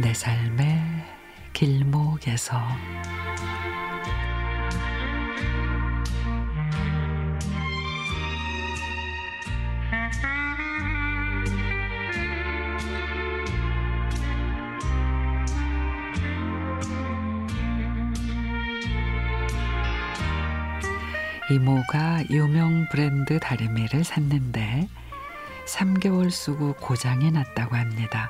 내 삶의 길목에서 이모가 유명 브랜드 다리미를 샀는데 3개월 쓰고 고장이 났다고 합니다.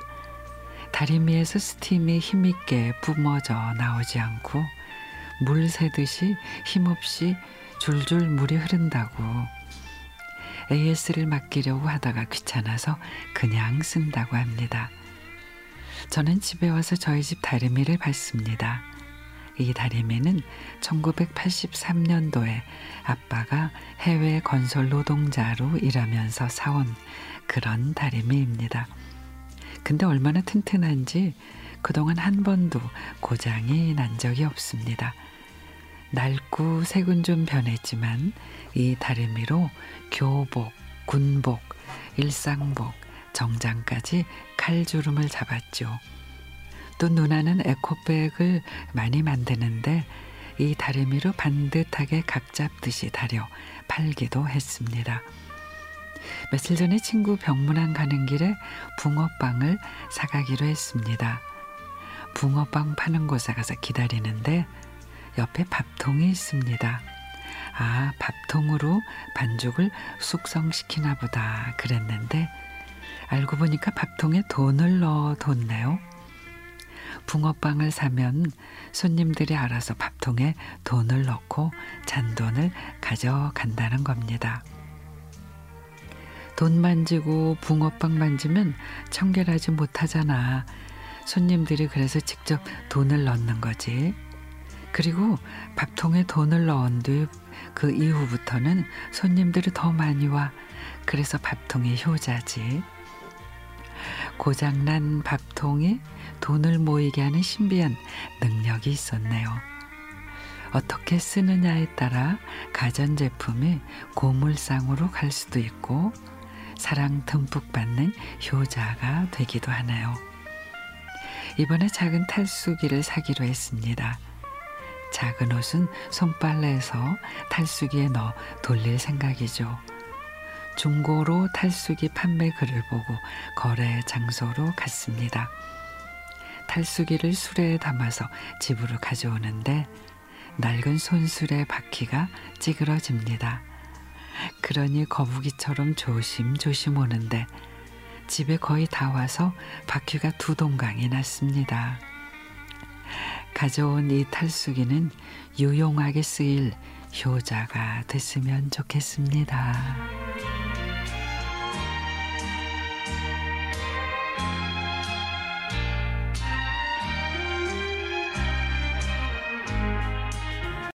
다리미에서 스팀이 힘있게 뿜어져 나오지 않고 물 새듯이 힘없이 줄줄 물이 흐른다고 AS를 맡기려고 하다가 귀찮아서 그냥 쓴다고 합니다. 저는 집에 와서 저희 집 다리미를 봤습니다. 이 다리미는 1983년도에 아빠가 해외 건설 노동자로 일하면서 사온 그런 다리미입니다. 근데 얼마나 튼튼한지 그동안 한 번도 고장이 난 적이 없습니다. 낡고 색은 좀 변했지만 이 다리미로 교복, 군복, 일상복, 정장까지 칼주름을 잡았죠. 또 누나는 에코백을 많이 만드는데 이 다리미로 반듯하게 각 잡듯이 다려 팔기도 했습니다. 며칠 전에 친구 병문안 가는 길에 붕어빵을 사가기로 했습니다. 붕어빵 파는 곳에 가서 기다리는데 옆에 밥통이 있습니다. 아, 밥통으로 반죽을 숙성시키나 보다 그랬는데 알고 보니까 밥통에 돈을 넣어 뒀네요. 붕어빵을 사면 손님들이 알아서 밥통에 돈을 넣고 잔돈을 가져간다는 겁니다. 돈 만지고 붕어빵 만지면 청결하지 못하잖아. 손님들이 그래서 직접 돈을 넣는 거지. 그리고 밥통에 돈을 넣은 뒤 그 이후부터는 손님들이 더 많이 와. 그래서 밥통이 효자지. 고장난 밥통이 돈을 모이게 하는 신비한 능력이 있었네요. 어떻게 쓰느냐에 따라 가전제품이 고물상으로 갈 수도 있고 사랑 듬뿍 받는 효자가 되기도 하네요. 이번에 작은 탈수기를 사기로 했습니다. 작은 옷은 손빨래에서 탈수기에 넣어 돌릴 생각이죠. 중고로 탈수기 판매 글을 보고 거래 장소로 갔습니다. 탈수기를 수레에 담아서 집으로 가져오는데 낡은 손수레 바퀴가 찌그러집니다. 그러니 거북이처럼 조심조심 오는데 집에 거의 다 와서 바퀴가 두 동강이 났습니다. 가져온 이 탈수기는 유용하게 쓰일 효자가 됐으면 좋겠습니다.